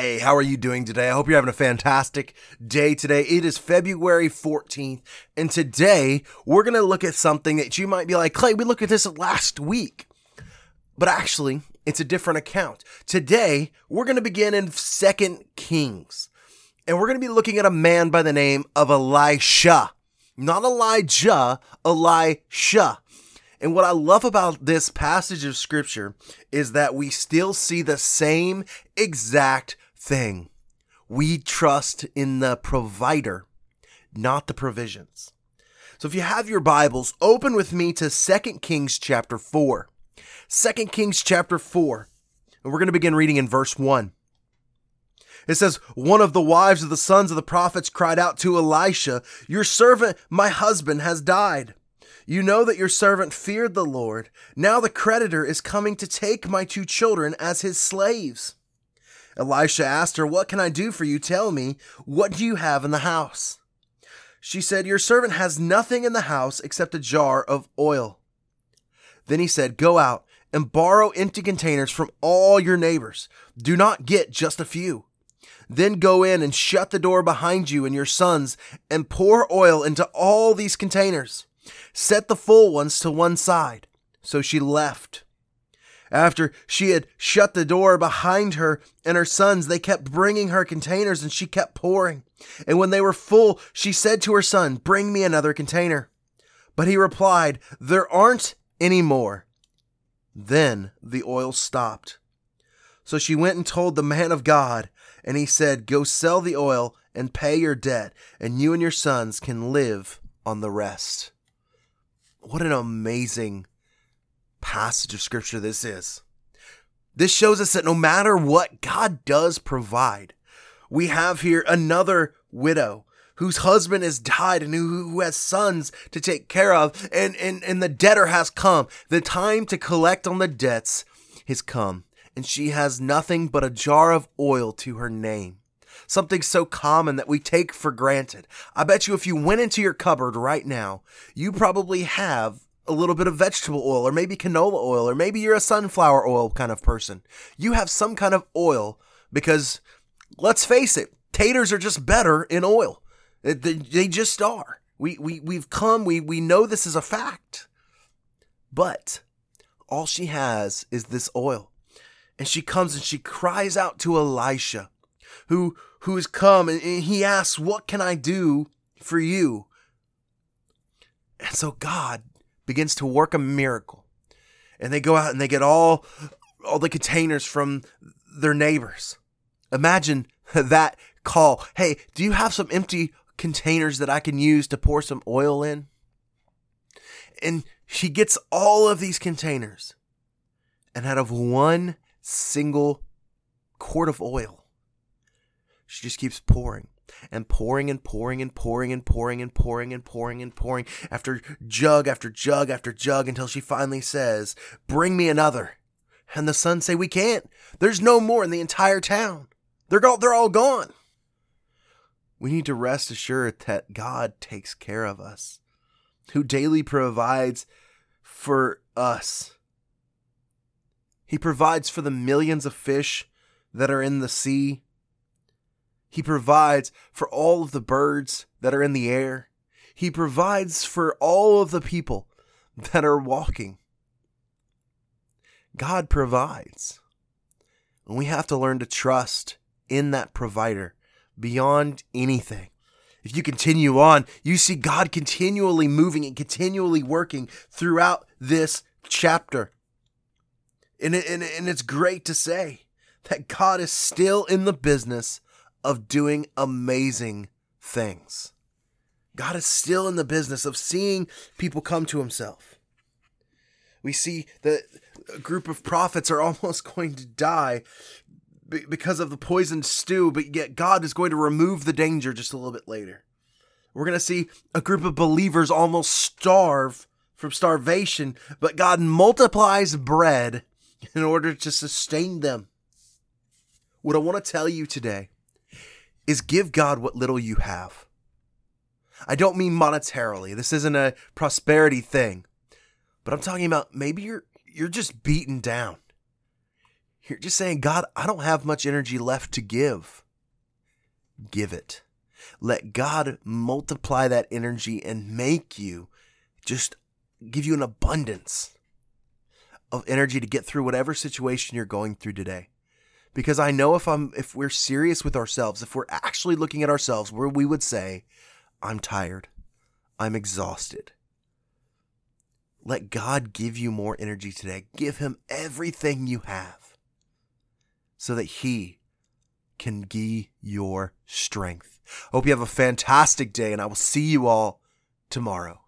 Hey, how are you doing today? I hope you're having a fantastic day today. It is February 14th, and today we're going to look at something that you might be like, Clay, we looked at this last week. But actually, it's a different account. Today, we're going to begin in Second Kings, and we're going to be looking at a man by the name of Elisha. Not Elijah, Elisha. And what I love about this passage of scripture is that we still see the same exact thing. We trust in the provider, not the provisions. So if you have your Bibles, open with me to 2 Kings chapter 4. 2 Kings chapter 4. And we're going to begin reading in verse 1. It says, One of the wives of the sons of the prophets cried out to Elisha, Your servant, my husband, has died. You know that your servant feared the Lord. Now the creditor is coming to take my two children as his slaves. Elisha asked her, What can I do for you? Tell me, what do you have in the house? She said, Your servant has nothing in the house except a jar of oil. Then he said, Go out and borrow empty containers from all your neighbors. Do not get just a few. Then go in and shut the door behind you and your sons and pour oil into all these containers. Set the full ones to one side. So she left. After she had shut the door behind her and her sons, they kept bringing her containers and she kept pouring. And when they were full, she said to her son, Bring me another container. But he replied, There aren't any more. Then the oil stopped. So she went and told the man of God, and he said, Go sell the oil and pay your debt, and you and your sons can live on the rest. What an amazing passage of scripture this is. This shows us that no matter what, God does provide. We have here another widow whose husband has died and who, has sons to take care of, and, and, and the debtor has come. The time to collect on the debts has come, and she has nothing but a jar of oil to her name. Something so common that we take for granted. I bet you if you went into your cupboard right now, you probably have a little bit of vegetable oil or maybe canola oil or maybe you're a sunflower oil kind of person. You have some kind of oil because let's face it, taters are just better in oil. They just are. We, we, we've come, we, we know this is a fact. But all she has is this oil. And she comes and she cries out to Elisha, who, who has come and he asks, What can I do for you? And so God begins to work a miracle. And they go out and they get all all the containers from their neighbors. Imagine that call. Hey, do you have some empty containers that I can use to pour some oil in? And she gets all of these containers. And out of one single quart of oil, she just keeps pouring and pouring and pouring and pouring and pouring and pouring and pouring and pouring after jug after jug after jug until she finally says, Bring me another. And the sons say, We can't. There's no more in the entire town. They're, go- they're all gone. We need to rest assured that God takes care of us, who daily provides for us. He provides for the millions of fish that are in the sea he provides for all of the birds that are in the air. He provides for all of the people that are walking. God provides. And we have to learn to trust in that provider beyond anything. If you continue on, you see God continually moving and continually working throughout this chapter. And, it, and, and it's great to say that God is still in the business of doing amazing things. God is still in the business of seeing people come to himself. We see that a group of prophets are almost going to die because of the poisoned stew, but yet God is going to remove the danger just a little bit later. We're going to see a group of believers almost starve from starvation, but God multiplies bread in order to sustain them. What I want to tell you today is give God what little you have. I don't mean monetarily. This isn't a prosperity thing. But I'm talking about maybe you're you're just beaten down. You're just saying, God, I don't have much energy left to give. Give it. Let God multiply that energy and make you just give you an abundance of energy to get through whatever situation you're going through today. Because I know if I'm if we're serious with ourselves, if we're actually looking at ourselves where we would say, I'm tired. I'm exhausted. Let God give you more energy today. Give him everything you have so that he can be your strength. Hope you have a fantastic day and I will see you all tomorrow.